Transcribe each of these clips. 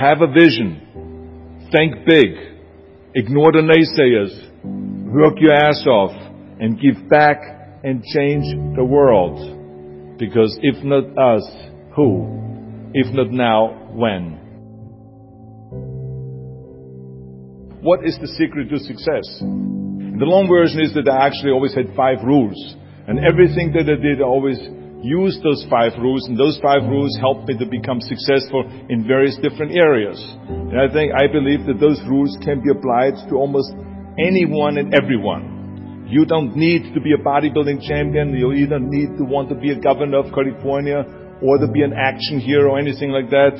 Have a vision. Think big. Ignore the naysayers. Work your ass off and give back and change the world. Because if not us, who? If not now, when? What is the secret to success? The long version is that I actually always had five rules. And everything that I did, I always used those five rules, and those five rules helped me to become successful in various different areas. And I think, I believe that those rules can be applied to almost anyone and everyone. You don't need to be a bodybuilding champion. You don't need to want to be a governor of California or to be an action hero or anything like that.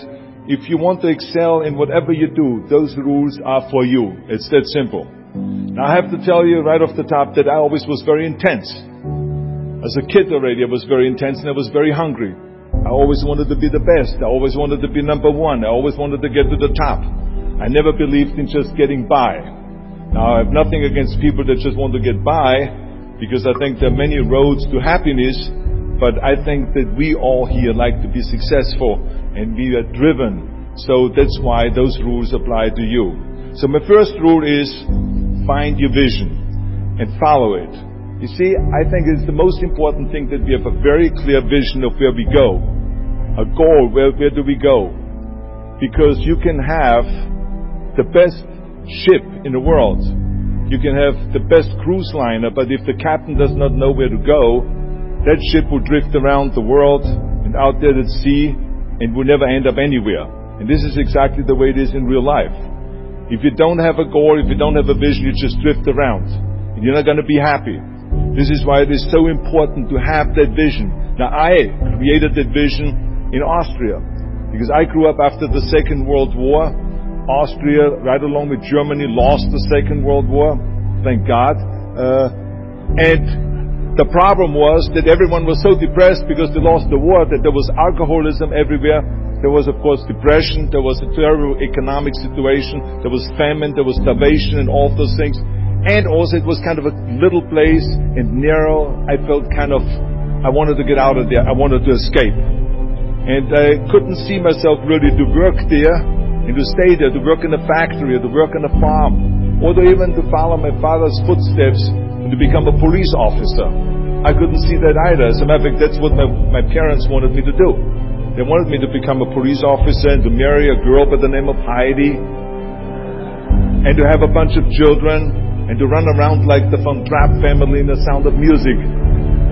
If you want to excel in whatever you do, those rules are for you. It's that simple. Now I have to tell you right off the top that I always was very intense. As a kid already, I was very intense and I was very hungry. I always wanted to be the best. I always wanted to be number one. I always wanted to get to the top. I never believed in just getting by. Now I have nothing against people that just want to get by because I think there are many roads to happiness, but I think that we all here like to be successful and we are driven. So that's why those rules apply to you. So my first rule is find your vision and follow it. You see, I think it's the most important thing that we have a very clear vision of where we go. A goal, where, where do we go? Because you can have the best ship in the world. You can have the best cruise liner, but if the captain does not know where to go, that ship will drift around the world and out there at sea and will never end up anywhere. And this is exactly the way it is in real life. If you don't have a goal, if you don't have a vision, you just drift around. And you're not going to be happy. This is why it is so important to have that vision. Now, I created that vision in Austria because I grew up after the Second World War. Austria, right along with Germany, lost the Second World War. Thank God. Uh, and the problem was that everyone was so depressed because they lost the war that there was alcoholism everywhere there was, of course, depression. There was a terrible economic situation. There was famine. There was starvation and all those things. And also it was kind of a little place and narrow. I felt kind of, I wanted to get out of there. I wanted to escape. And I couldn't see myself really to work there and to stay there, to work in a factory or to work on a farm or to even to follow my father's footsteps and to become a police officer. I couldn't see that either. As a matter of fact, that's what my, my parents wanted me to do. They wanted me to become a police officer and to marry a girl by the name of Heidi and to have a bunch of children and to run around like the Von Trapp family in the sound of music.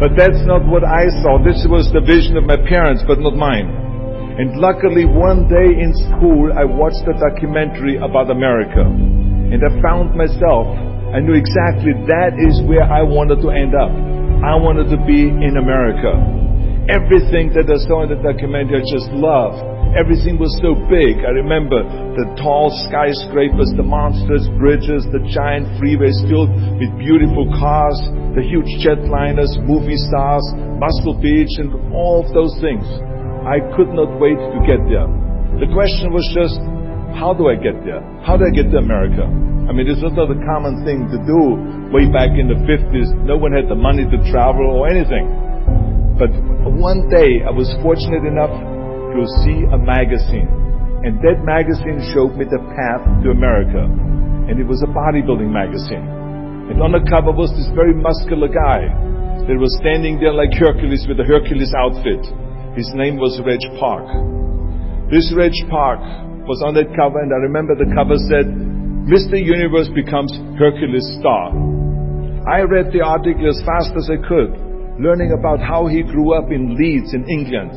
But that's not what I saw. This was the vision of my parents, but not mine. And luckily, one day in school, I watched a documentary about America. And I found myself, I knew exactly that is where I wanted to end up. I wanted to be in America. Everything that I saw in the documentary, I just loved. Everything was so big. I remember the tall skyscrapers, the monstrous bridges, the giant freeways filled with beautiful cars, the huge jetliners, movie stars, Muscle Beach, and all of those things. I could not wait to get there. The question was just, how do I get there? How do I get to America? I mean, this was not a common thing to do way back in the 50s. No one had the money to travel or anything. But one day I was fortunate enough to see a magazine. And that magazine showed me the path to America. And it was a bodybuilding magazine. And on the cover was this very muscular guy that was standing there like Hercules with a Hercules outfit. His name was Reg Park. This Reg Park was on that cover, and I remember the cover said, Mr. Universe becomes Hercules star. I read the article as fast as I could learning about how he grew up in Leeds in England,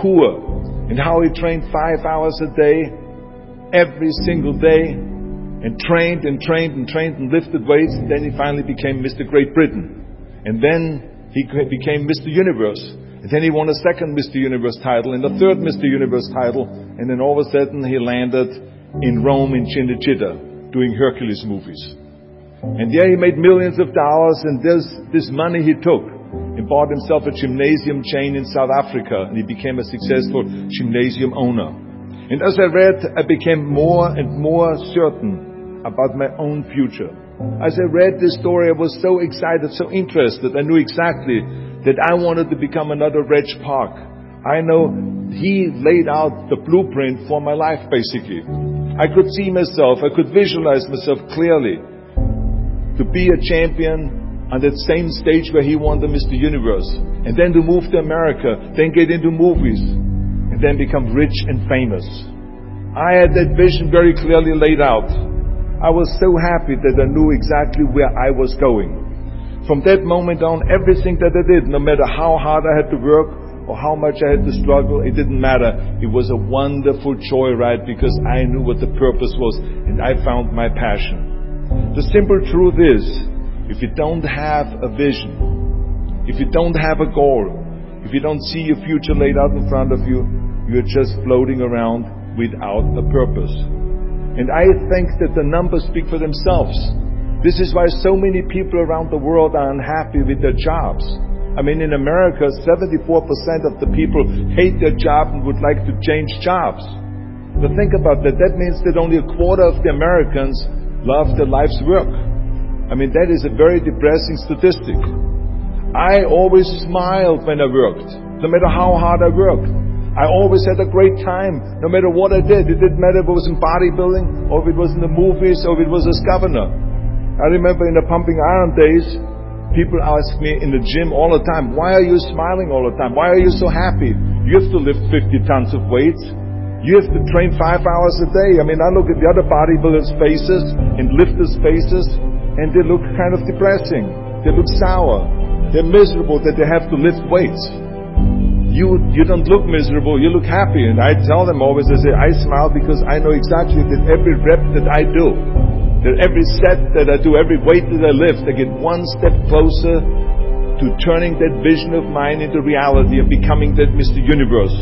poor, and how he trained five hours a day, every single day, and trained and trained and trained and lifted weights, and then he finally became Mr. Great Britain. And then he became Mr. Universe. And then he won a second Mr. Universe title and a third Mr. Universe title. And then all of a sudden he landed in Rome in Cinecittà doing Hercules movies. And there he made millions of dollars and this, this money he took bought himself a gymnasium chain in South Africa and he became a successful gymnasium owner. And as I read, I became more and more certain about my own future. As I read this story, I was so excited, so interested. I knew exactly that I wanted to become another Reg Park. I know He laid out the blueprint for my life, basically. I could see myself, I could visualize myself clearly to be a champion on that same stage where He won the Mr. Universe, and then to move to America, then get into movies, and then become rich and famous. I had that vision very clearly laid out. I was so happy that I knew exactly where I was going. From that moment on, everything that I did, no matter how hard I had to work or how much I had to struggle, it didn't matter. It was a wonderful joy joyride because I knew what the purpose was and I found my passion. The simple truth is, if you don't have a vision, if you don't have a goal, if you don't see your future laid out in front of you, you're just floating around without a purpose. And I think that the numbers speak for themselves. This is why so many people around the world are unhappy with their jobs. I mean, in America, 74% of the people hate their job and would like to change jobs. But think about that. That means that only a quarter of the Americans love their life's work. I mean, that is a very depressing statistic. I always smiled when I worked, no matter how hard I worked. I always had a great time, no matter what I did. It didn't matter if it was in bodybuilding, or if it was in the movies, or if it was as governor. I remember in the pumping iron days, people ask me in the gym all the time, why are you smiling all the time? Why are you so happy? You have to lift 50 tons of weights. You have to train five hours a day. I mean, I look at the other bodybuilders' faces and lifters' faces, and they look kind of depressing. They look sour. They're miserable that they have to lift weights. You, you don't look miserable, you look happy. And I tell them always, I say, I smile because I know exactly that every rep that I do, that every set that I do, every weight that I lift, I get one step closer to turning that vision of mine into reality and becoming that Mr. Universe.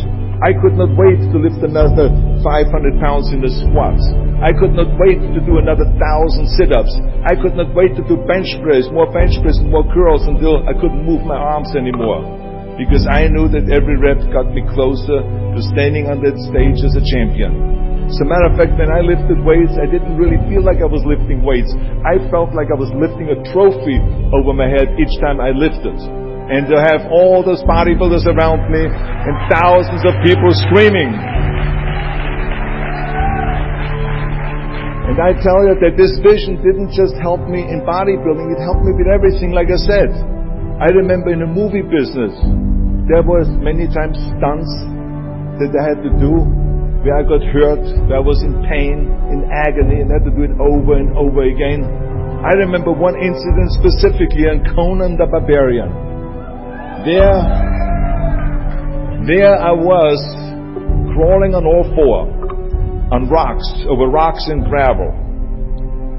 I could not wait to lift another 500 pounds in the squats. I could not wait to do another thousand sit-ups. I could not wait to do bench press, more bench press more curls until I couldn't move my arms anymore. Because I knew that every rep got me closer to standing on that stage as a champion. As a matter of fact, when I lifted weights, I didn't really feel like I was lifting weights. I felt like I was lifting a trophy over my head each time I lifted. And to have all those bodybuilders around me and thousands of people screaming. And I tell you that this vision didn't just help me in bodybuilding, it helped me with everything, like I said. I remember in the movie business, there was many times stunts that I had to do where I got hurt, where I was in pain, in agony, and had to do it over and over again. I remember one incident specifically on Conan the Barbarian. There, there I was crawling on all four, on rocks, over rocks and gravel,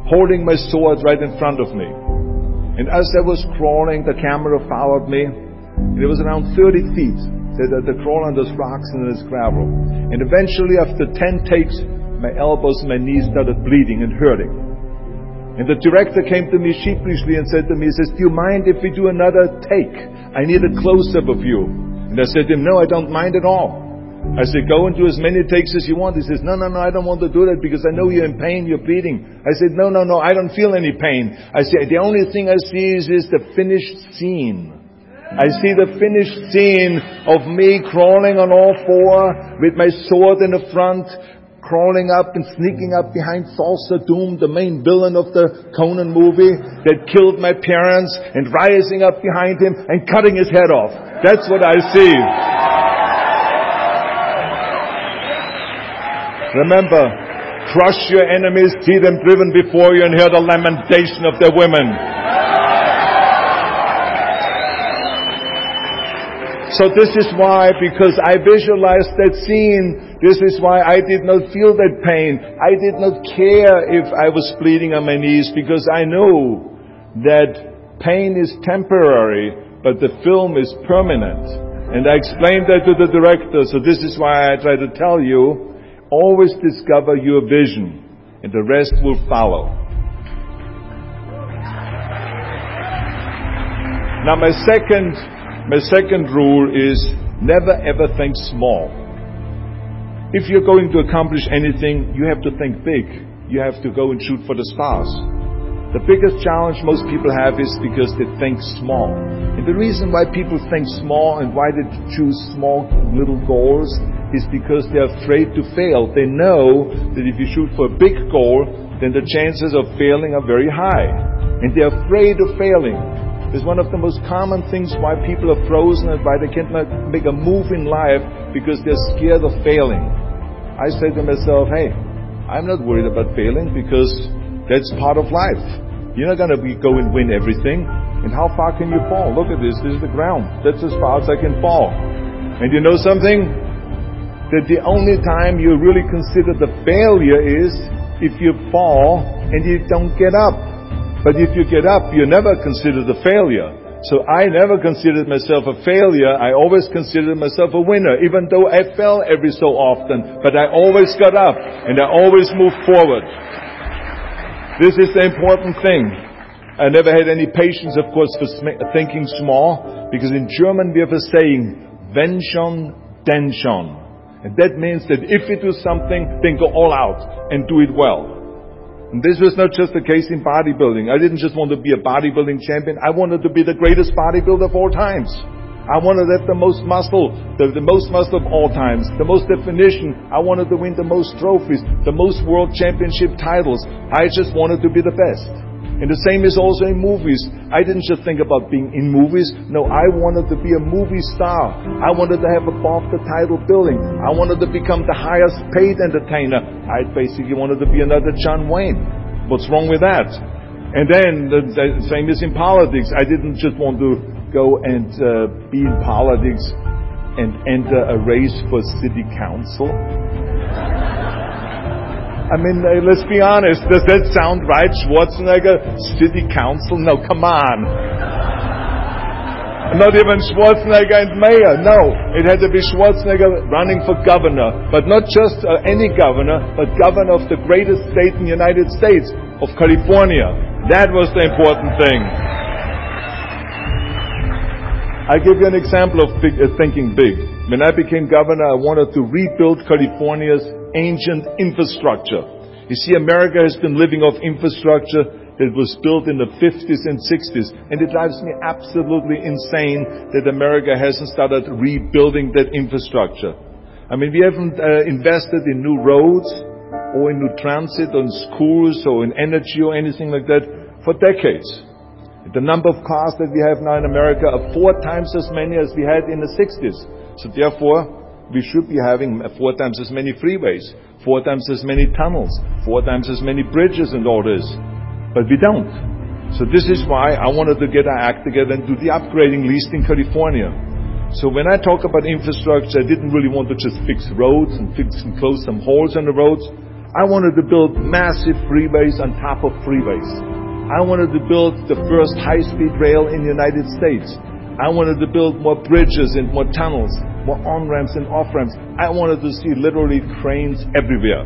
holding my sword right in front of me. And as I was crawling, the camera followed me. It was around 30 feet that they crawl on those rocks and this gravel. And eventually, after 10 takes, my elbows and my knees started bleeding and hurting. And the director came to me sheepishly and said to me, he says, do you mind if we do another take? I need a close-up of you. And I said to him, no, I don't mind at all. I said, go and do as many takes as you want. He says, no, no, no, I don't want to do that because I know you're in pain, you're bleeding. I said, no, no, no, I don't feel any pain. I said, the only thing I see is, is the finished scene. I see the finished scene of me crawling on all four with my sword in the front, crawling up and sneaking up behind Thulsa Doom, the main villain of the Conan movie that killed my parents, and rising up behind him and cutting his head off. That's what I see. Remember, crush your enemies, see them driven before you, and hear the lamentation of their women. So this is why, because I visualized that scene, this is why I did not feel that pain. I did not care if I was bleeding on my knees because I know that pain is temporary, but the film is permanent. And I explained that to the director, so this is why I try to tell you, always discover your vision, and the rest will follow. Now my second my second rule is never ever think small. If you're going to accomplish anything, you have to think big. You have to go and shoot for the stars. The biggest challenge most people have is because they think small. And the reason why people think small and why they choose small little goals is because they're afraid to fail. They know that if you shoot for a big goal, then the chances of failing are very high. And they're afraid of failing. It's one of the most common things why people are frozen and why they can't make a move in life because they're scared of failing. I say to myself, hey, I'm not worried about failing because that's part of life. You're not going to go and win everything. And how far can you fall? Look at this. This is the ground. That's as far as I can fall. And you know something? that the only time you really consider the failure is if you fall and you don't get up. But if you get up, you never consider the failure. So I never considered myself a failure. I always considered myself a winner, even though I fell every so often. But I always got up and I always moved forward. This is the important thing. I never had any patience, of course, for thinking small, because in German we have a saying, wenn schon, denn schon. And that means that if you do something, then go all out and do it well. This was not just the case in bodybuilding. I didn't just want to be a bodybuilding champion. I wanted to be the greatest bodybuilder of all times. I wanted to have the most muscle, the, the most muscle of all times, the most definition. I wanted to win the most trophies, the most world championship titles. I just wanted to be the best. And the same is also in movies. I didn't just think about being in movies. No, I wanted to be a movie star. I wanted to have above the title billing. I wanted to become the highest paid entertainer. I basically wanted to be another John Wayne. What's wrong with that? And then the, the same is in politics. I didn't just want to go and uh, be in politics and enter a race for city council. I mean, uh, let's be honest. Does that sound right? Schwarzenegger, city council? No, come on. Not even Schwarzenegger and mayor. No, it had to be Schwarzenegger running for governor. But not just uh, any governor, but governor of the greatest state in the United States, of California. That was the important thing. I give you an example of uh, thinking big. When I became governor, I wanted to rebuild California's ancient infrastructure. You see, America has been living off infrastructure that was built in the 50s and 60s. And it drives me absolutely insane that America hasn't started rebuilding that infrastructure. I mean, we haven't uh, invested in new roads or in new transit or in schools or in energy or anything like that for decades. The number of cars that we have now in America are four times as many as we had in the 60s. So therefore, we should be having four times as many freeways, four times as many tunnels, four times as many bridges and all this. But we don't. So this is why I wanted to get our act together and do the upgrading, least in California. So when I talk about infrastructure, I didn't really want to just fix roads and fix and close some holes in the roads. I wanted to build massive freeways on top of freeways. I wanted to build the first high-speed rail in the United States. I wanted to build more bridges and more tunnels more on-ramps and off-ramps. I wanted to see literally cranes everywhere.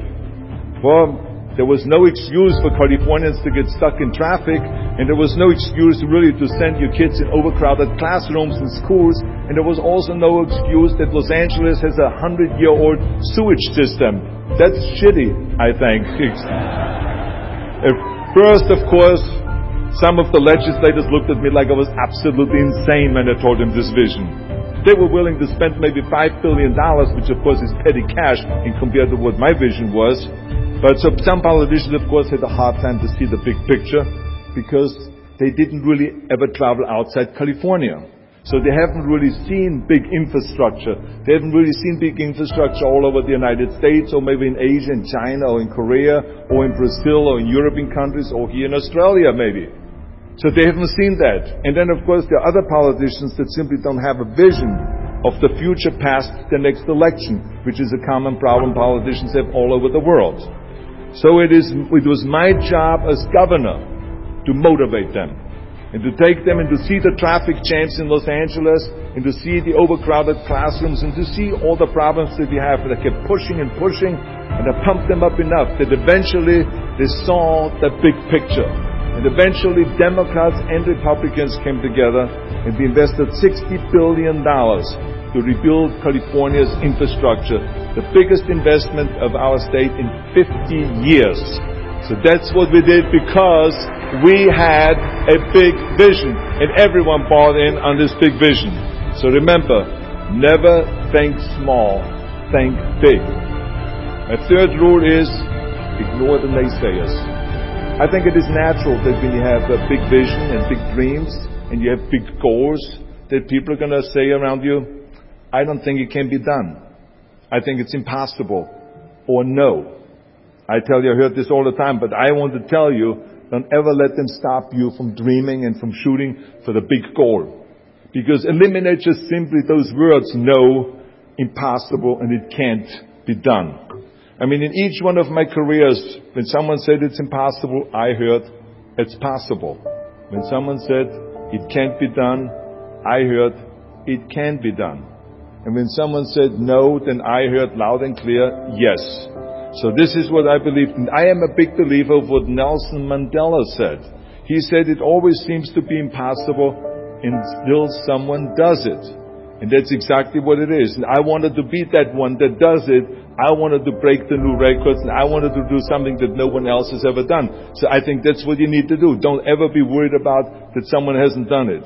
Well, there was no excuse for Californians to get stuck in traffic, and there was no excuse really to send your kids in overcrowded classrooms and schools, and there was also no excuse that Los Angeles has a hundred-year-old sewage system. That's shitty, I think. First, of course, some of the legislators looked at me like I was absolutely insane when I told them this vision. They were willing to spend maybe $5 billion, which of course is petty cash in compared to what my vision was. But so some politicians, of course, had a hard time to see the big picture because they didn't really ever travel outside California. So they haven't really seen big infrastructure. They haven't really seen big infrastructure all over the United States or maybe in Asia and China or in Korea or in Brazil or in European countries or here in Australia maybe. So they haven't seen that. And then, of course, there are other politicians that simply don't have a vision of the future past the next election, which is a common problem politicians have all over the world. So it, is, it was my job as governor to motivate them and to take them and to see the traffic jams in Los Angeles and to see the overcrowded classrooms and to see all the problems that we have. And I kept pushing and pushing and I pumped them up enough that eventually they saw the big picture. And eventually, Democrats and Republicans came together and we invested $60 billion to rebuild California's infrastructure, the biggest investment of our state in 50 years. So that's what we did because we had a big vision and everyone bought in on this big vision. So remember, never think small, think big. A third rule is ignore the naysayers. I think it is natural that when you have a big vision and big dreams and you have big goals that people are going to say around you, I don't think it can be done. I think it's impossible or no. I tell you, I heard this all the time, but I want to tell you, don't ever let them stop you from dreaming and from shooting for the big goal. Because eliminate just simply those words, no, impossible, and it can't be done. I mean, in each one of my careers, when someone said it's impossible, I heard it's possible. When someone said it can't be done, I heard it can be done. And when someone said no, then I heard loud and clear, yes. So this is what I believe. I am a big believer of what Nelson Mandela said. He said it always seems to be impossible until someone does it. And that's exactly what it is. And I wanted to be that one that does it. I wanted to break the new records and I wanted to do something that no one else has ever done. So I think that's what you need to do. Don't ever be worried about that someone hasn't done it.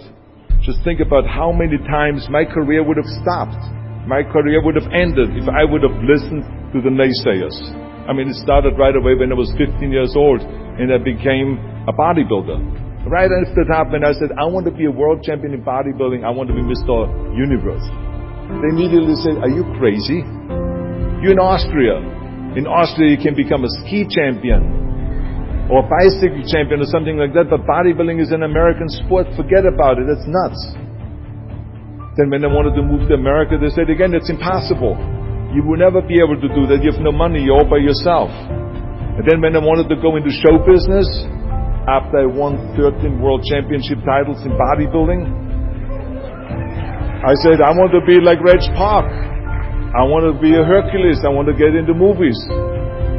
Just think about how many times my career would have stopped. My career would have ended if I would have listened to the naysayers. I mean, it started right away when I was 15 years old and I became a bodybuilder. Right after that, when I said, I want to be a world champion in bodybuilding, I want to be Mr. Universe. They immediately said, Are you crazy? You're in Austria. In Austria, you can become a ski champion or a bicycle champion or something like that, but bodybuilding is an American sport. Forget about it. It's nuts. Then when I wanted to move to America, they said again, it's impossible. You will never be able to do that. You have no money. You're all by yourself. And then when I wanted to go into show business, after I won 13 world championship titles in bodybuilding, I said, I want to be like Reg Park. I want to be a Hercules. I want to get into movies.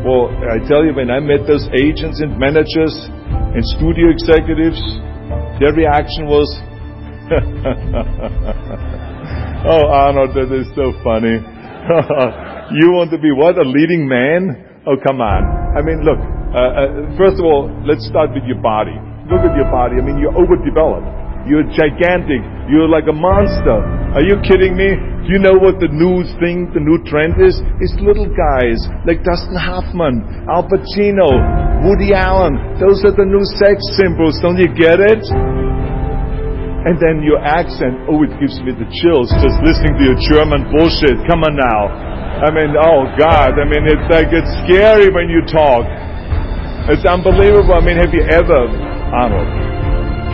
Well, I tell you, when I met those agents and managers and studio executives, their reaction was, Oh, Arnold, that is so funny. you want to be what? A leading man? Oh, come on. I mean, look, uh, uh, first of all, let's start with your body. Look at your body. I mean, you're overdeveloped. You're gigantic. You're like a monster. Are you kidding me? Do you know what the new thing, the new trend is? It's little guys like Dustin Hoffman, Al Pacino, Woody Allen. Those are the new sex symbols. Don't you get it? And then your accent, oh, it gives me the chills just listening to your German bullshit. Come on now. I mean, oh God, I mean, it's like, it's scary when you talk. It's unbelievable. I mean, have you ever, Arnold,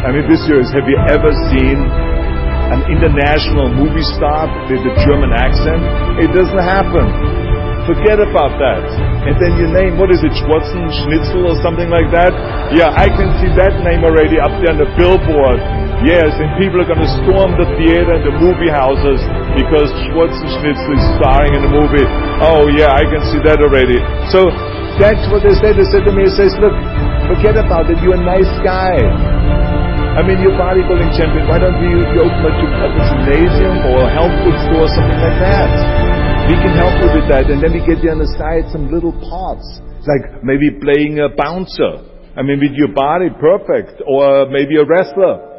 I mean, this year is, have you ever seen an international movie star with a German accent? It doesn't happen. Forget about that. And then your name, what is it, Schwarzen, Schnitzel or something like that? Yeah, I can see that name already up there on the billboard. Yes, and people are going to storm the theater and the movie houses because Schwarzenegger is starring in the movie. Oh yeah, I can see that already. So that's what they said. They said to me, they says, look, forget about it. You're a nice guy. I mean, you're bodybuilding champion. Why don't you, you a, a gymnasium or a health food store or something like that? We can help you with that. And then we get you on the side some little parts. Like maybe playing a bouncer. I mean, with your body, perfect. Or maybe a wrestler.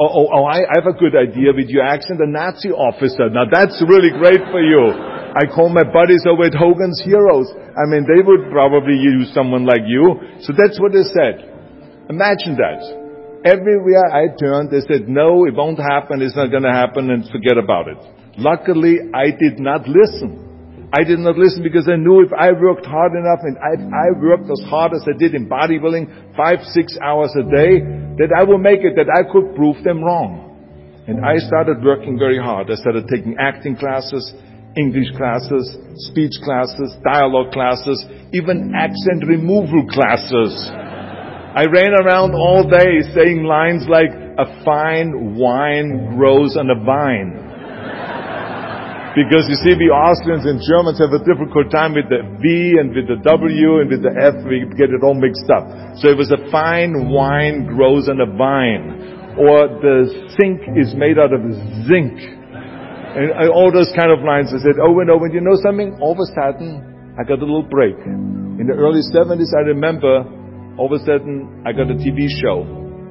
Oh, oh, oh I, I have a good idea with your accent, a Nazi officer. Now that's really great for you. I call my buddies over at Hogan's Heroes. I mean, they would probably use someone like you. So that's what they said. Imagine that. Everywhere I turned, they said, no, it won't happen, it's not gonna happen, and forget about it. Luckily, I did not listen. I did not listen because I knew if I worked hard enough and if I worked as hard as I did in bodybuilding, five, six hours a day, that I would make it, that I could prove them wrong. And I started working very hard. I started taking acting classes, English classes, speech classes, dialogue classes, even accent removal classes. I ran around all day saying lines like, a fine wine grows on a vine. Because you see, the Austrians and Germans have a difficult time with the V and with the W and with the F. We get it all mixed up. So it was a fine wine grows on a vine. Or the sink is made out of zinc. And all those kind of lines. I said over and over. you know something? All of a sudden, I got a little break. In the early 70s, I remember All of a sudden, I got a TV show,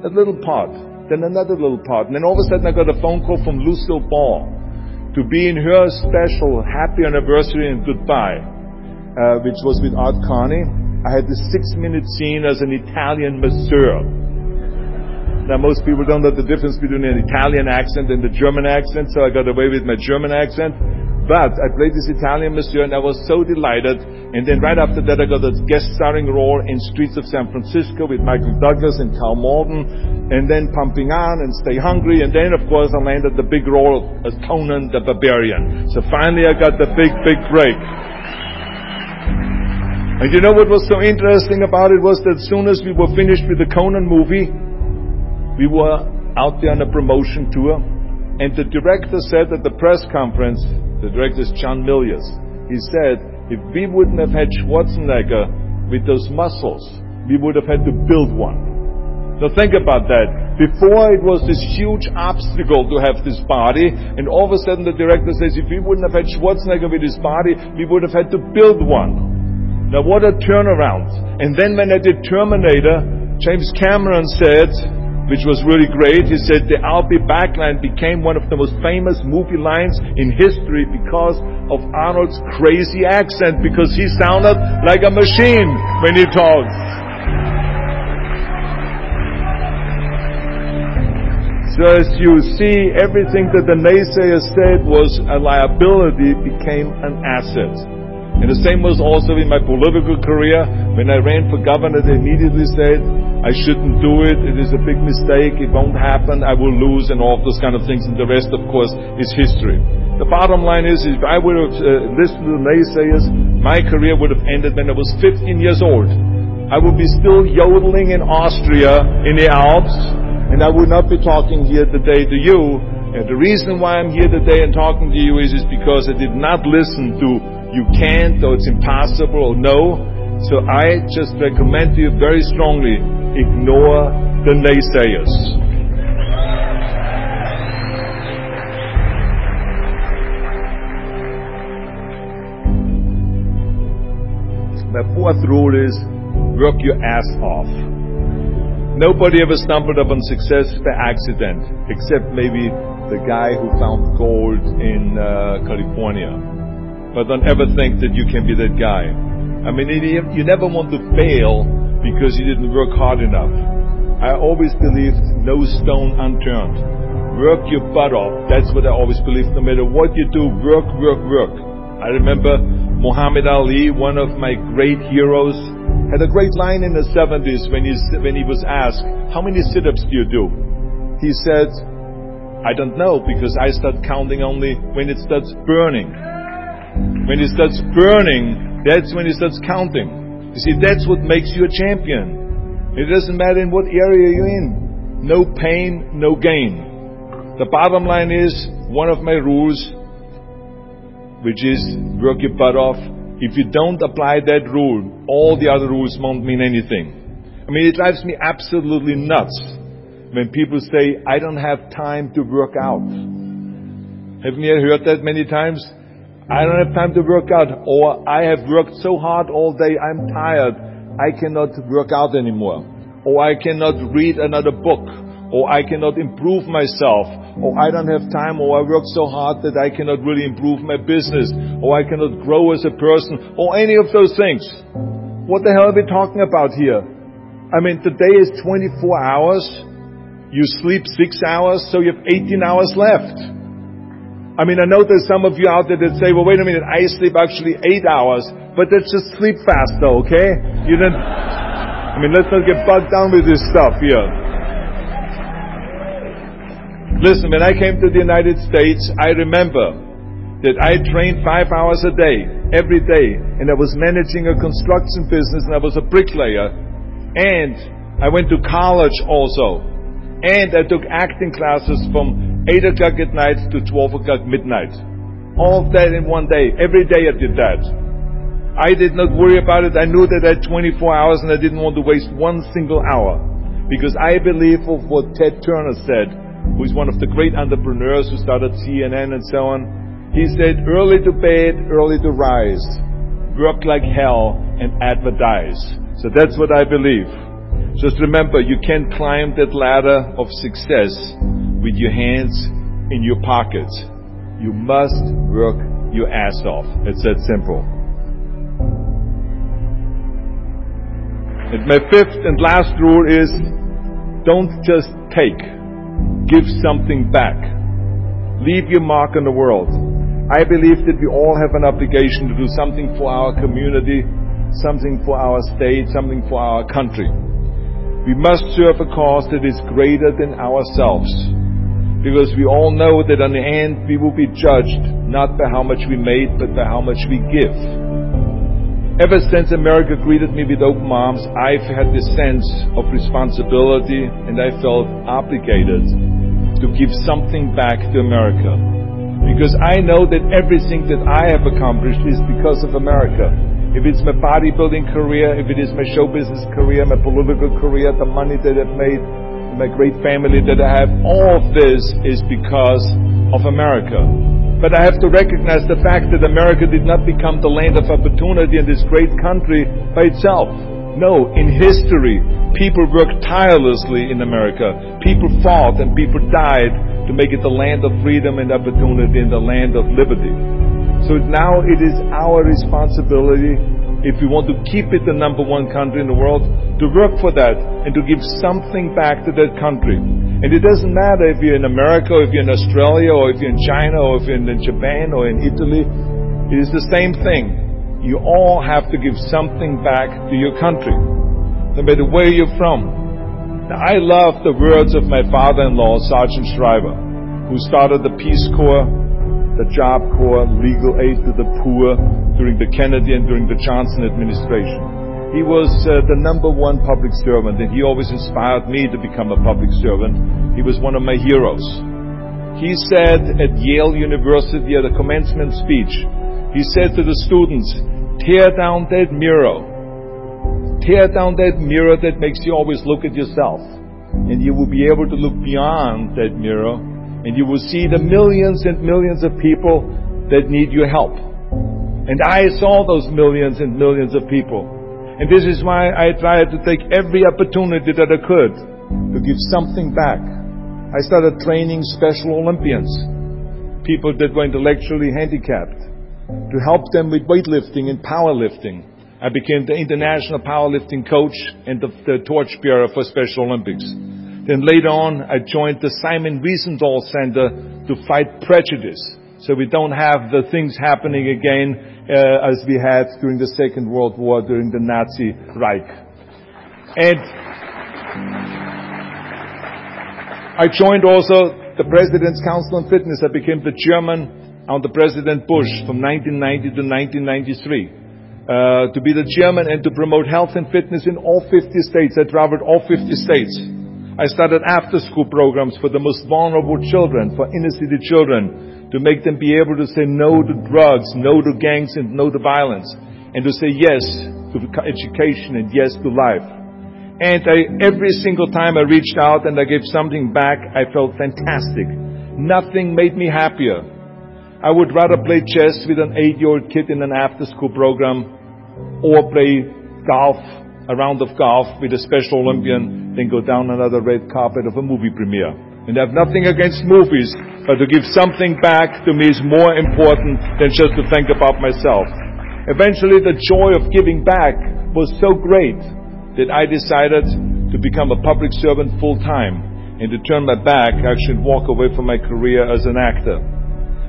a little part, then another little part, and then all of a sudden I got a phone call from Lucille Ball to be in her special happy anniversary and goodbye, uh, which was with Art Carney. I had this six-minute scene as an Italian masseur. Now most people don't know the difference between an Italian accent and the German accent, so I got away with my German accent. But I played this Italian monsieur and I was so delighted. And then right after that I got a guest starring role in Streets of San Francisco with Michael Douglas and Karl Malden. And then Pumping Iron and Stay Hungry. And then of course I landed the big role as Conan the Barbarian. So finally I got the big, big break. And you know what was so interesting about it was that as soon as we were finished with the Conan movie, we were out there on a promotion tour. And the director said at the press conference, the director is John Milius. He said, if we wouldn't have had Schwarzenegger with those muscles, we would have had to build one. Now think about that. Before it was this huge obstacle to have this body, and all of a sudden the director says, if we wouldn't have had Schwarzenegger with his body, we would have had to build one. Now what a turnaround. And then when I did Terminator, James Cameron said, which was really great. He said the I'll be back line became one of the most famous movie lines in history because of Arnold's crazy accent, because he sounded like a machine when he talked. So as you see, everything that the naysayers said was a liability became an asset. And the same was also in my political career. When I ran for governor, they immediately said, I shouldn't do it. It is a big mistake. It won't happen. I will lose and all those kind of things. And the rest, of course, is history. The bottom line is, if I would have uh, listened to the naysayers, my career would have ended when I was 15 years old. I would be still yodeling in Austria in the Alps, and I would not be talking here today to you. And the reason why I'm here today and talking to you is, is because I did not listen to you can't or it's impossible or no. So I just recommend to you very strongly ignore the naysayers. My fourth rule is work your ass off. Nobody ever stumbled upon success by accident, except maybe the guy who found gold in uh, California. But don't ever think that you can be that guy. I mean, you never want to fail because you didn't work hard enough. I always believed no stone unturned. Work your butt off. That's what I always believed. No matter what you do, work, work, work. I remember Muhammad Ali, one of my great heroes, had a great line in the 70s when he, when he was asked, how many sit-ups do you do? He said, I don't know because I start counting only when it starts burning. When it starts burning, that's when it starts counting. You see, that's what makes you a champion. It doesn't matter in what area you're in. No pain, no gain. The bottom line is one of my rules, which is work your butt off. If you don't apply that rule, all the other rules won't mean anything. I mean, it drives me absolutely nuts when people say, I don't have time to work out. Haven't you heard that many times? I don't have time to work out, or I have worked so hard all day, I'm tired, I cannot work out anymore, or I cannot read another book, or I cannot improve myself, or I don't have time, or I work so hard that I cannot really improve my business, or I cannot grow as a person, or any of those things. What the hell are we talking about here? I mean, the day is 24 hours, you sleep 6 hours, so you have 18 hours left. I mean, I know there's some of you out there that say, well, wait a minute, I sleep actually eight hours, but that's just sleep faster, okay? You didn't, I mean, let's not get bogged down with this stuff here. Listen, when I came to the United States, I remember that I trained five hours a day, every day, and I was managing a construction business and I was a bricklayer, and I went to college also, and I took acting classes from 8 o'clock at night to 12 o'clock midnight. All of that in one day. Every day I did that. I did not worry about it. I knew that I had 24 hours and I didn't want to waste one single hour. Because I believe of what Ted Turner said, who is one of the great entrepreneurs who started CNN and so on. He said, early to bed, early to rise. Work like hell and advertise. So that's what I believe. Just remember, you can't climb that ladder of success with your hands in your pockets. You must work your ass off. It's that simple. And my fifth and last rule is don't just take, give something back. Leave your mark on the world. I believe that we all have an obligation to do something for our community, something for our state, something for our country. We must serve a cause that is greater than ourselves. Because we all know that in the end we will be judged not by how much we made, but by how much we give. Ever since America greeted me with open arms, I've had this sense of responsibility and I felt obligated to give something back to America. Because I know that everything that I have accomplished is because of America. If it's my bodybuilding career, if it is my show business career, my political career, the money that I've made, my great family that I have, all of this is because of America. But I have to recognize the fact that America did not become the land of opportunity in this great country by itself. No, in history, people worked tirelessly in America. People fought and people died to make it the land of freedom and opportunity and the land of liberty. So now it is our responsibility if we want to keep it the number one country in the world, to work for that and to give something back to that country. And it doesn't matter if you're in America, or if you're in Australia, or if you're in China, or if you're in Japan, or in Italy. It is the same thing. You all have to give something back to your country, no matter where you're from. Now, I love the words of my father-in-law, Sargent Shriver, who started the Peace Corps the Job Corps, legal aid to the poor during the Kennedy and during the Johnson administration. He was uh, the number one public servant, and he always inspired me to become a public servant. He was one of my heroes. He said at Yale University at a commencement speech, he said to the students, tear down that mirror. Tear down that mirror that makes you always look at yourself. And you will be able to look beyond that mirror and you will see the millions and millions of people that need your help. And I saw those millions and millions of people. And this is why I tried to take every opportunity that could to give something back. I started training Special Olympians, people that were intellectually handicapped, to help them with weightlifting and powerlifting. I became the international powerlifting coach and the, the torchbearer for Special Olympics. Then later on, I joined the Simon Wiesenthal Center to fight prejudice. So we don't have the things happening again uh, as we had during the Second World War, during the Nazi Reich. And I joined also the President's Council on Fitness. I became the chairman under President Bush from 1990 to 1993. Uh, to be the chairman and to promote health and fitness in all 50 states. I traveled all 50 states. I started after school programs for the most vulnerable children, for inner city children, to make them be able to say no to drugs, no to gangs, and no to violence, and to say yes to education and yes to life. And I, every single time I reached out and I gave something back, I felt fantastic. Nothing made me happier. I would rather play chess with an eight-year-old kid in an after-school program or play golf, a round of golf with a Special Olympian then go down another red carpet of a movie premiere. And I have nothing against movies, but to give something back to me is more important than just to think about myself. Eventually the joy of giving back was so great that I decided to become a public servant full time and to turn my back, actually walk away from my career as an actor.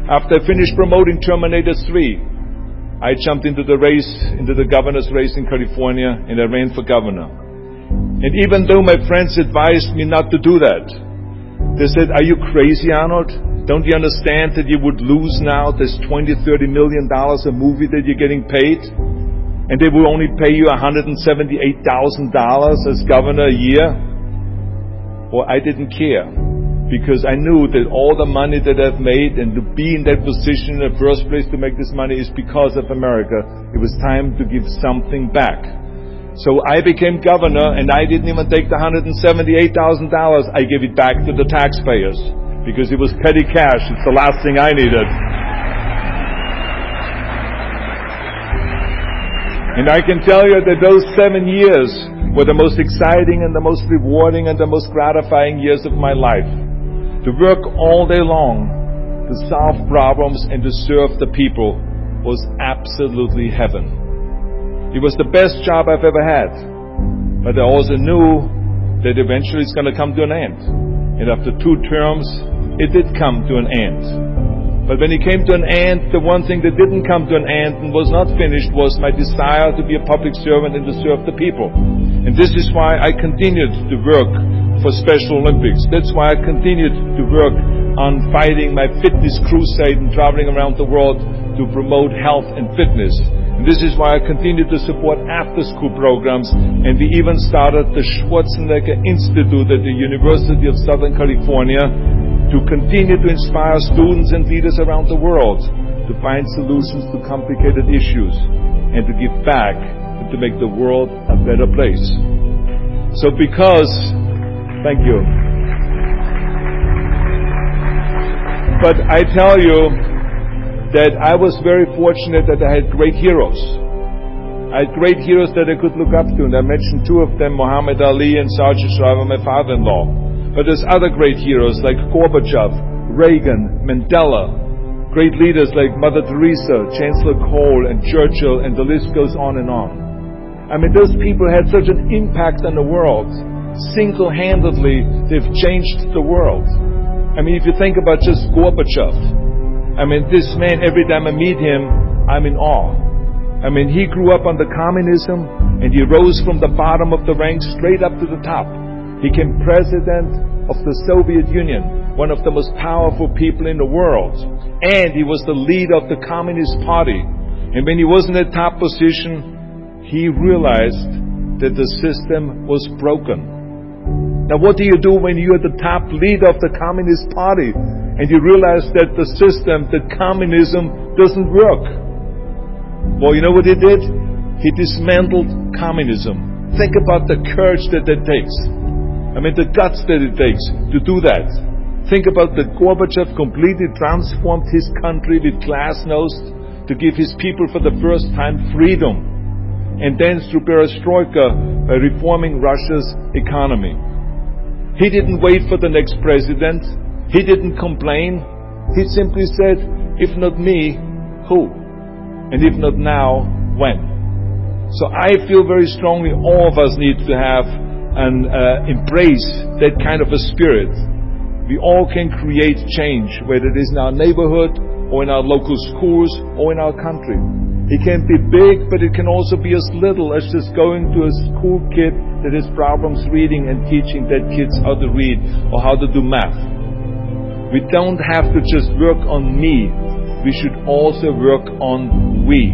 After I finished promoting Terminator 3, I jumped into the race, into the governor's race in California, and I ran for governor. And even though my friends advised me not to do that, they said, Are you crazy, Arnold? Don't you understand that you would lose now this 20, 30 million dollars a movie that you're getting paid? And they will only pay you $178,000 as governor a year? Well, I didn't care because I knew that all the money that I've made and to be in that position in the first place to make this money is because of America. It was time to give something back. So I became governor and I didn't even take the $178,000. I gave it back to the taxpayers because it was petty cash. It's the last thing I needed. And I can tell you that those seven years were the most exciting and the most rewarding and the most gratifying years of my life. To work all day long, to solve problems and to serve the people was absolutely heaven. It was the best job I've ever had. But I also knew that eventually it's going to come to an end. And after two terms, it did come to an end. But when it came to an end, the one thing that didn't come to an end and was not finished was my desire to be a public servant and to serve the people. And this is why I continued to work for Special Olympics. That's why I continued to work on fighting my fitness crusade and traveling around the world to promote health and fitness. And this is why I continue to support after school programs and we even started the Schwarzenegger Institute at the University of Southern California to continue to inspire students and leaders around the world to find solutions to complicated issues and to give back and to make the world a better place. So because, thank you. But I tell you, that I was very fortunate that I had great heroes. I had great heroes that I could look up to, and I mentioned two of them, Muhammad Ali and Sargent Shriver, my father-in-law. But there's other great heroes like Gorbachev, Reagan, Mandela, great leaders like Mother Teresa, Chancellor Kohl, and Churchill, and the list goes on and on. I mean, those people had such an impact on the world. Single-handedly, they've changed the world. I mean, if you think about just Gorbachev, I mean, this man, every time I meet him, I'm in awe. I mean, he grew up under communism and he rose from the bottom of the ranks straight up to the top. He became president of the Soviet Union, one of the most powerful people in the world. And he was the leader of the Communist Party. And when he was in the top position, he realized that the system was broken. Now, what do you do when you're the top leader of the Communist Party? and you realize that the system, that communism doesn't work. Well, you know what he did? He dismantled communism. Think about the courage that that takes. I mean, the guts that it takes to do that. Think about that Gorbachev completely transformed his country with glasnost to give his people for the first time freedom. And then through perestroika by reforming Russia's economy. He didn't wait for the next president. He didn't complain. He simply said, if not me, who? And if not now, when? So I feel very strongly all of us need to have and uh, embrace that kind of a spirit. We all can create change, whether it is in our neighborhood or in our local schools or in our country. It can be big, but it can also be as little as just going to a school kid that has problems reading and teaching that kids how to read or how to do math. We don't have to just work on me. We should also work on we.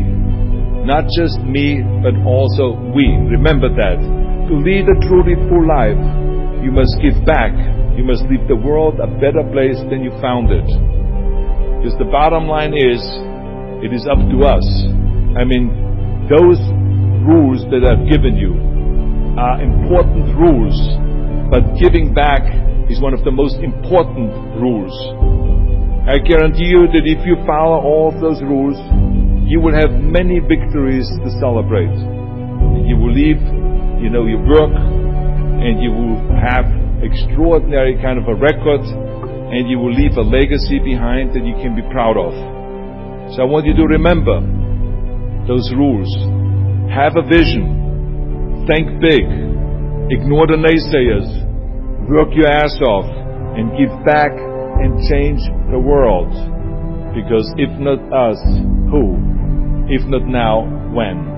Not just me, but also we. Remember that. To lead a truly full life, you must give back. You must leave the world a better place than you found it. Because the bottom line is, it is up to us. I mean, those rules that I've given you are important rules, but giving back is one of the most important rules. I guarantee you that if you follow all of those rules, you will have many victories to celebrate. You will leave, you know, your work, and you will have extraordinary kind of a record, and you will leave a legacy behind that you can be proud of. So I want you to remember those rules. Have a vision. Think big. Ignore the naysayers work your ass off and give back and change the world. Because if not us, who? If not now, when?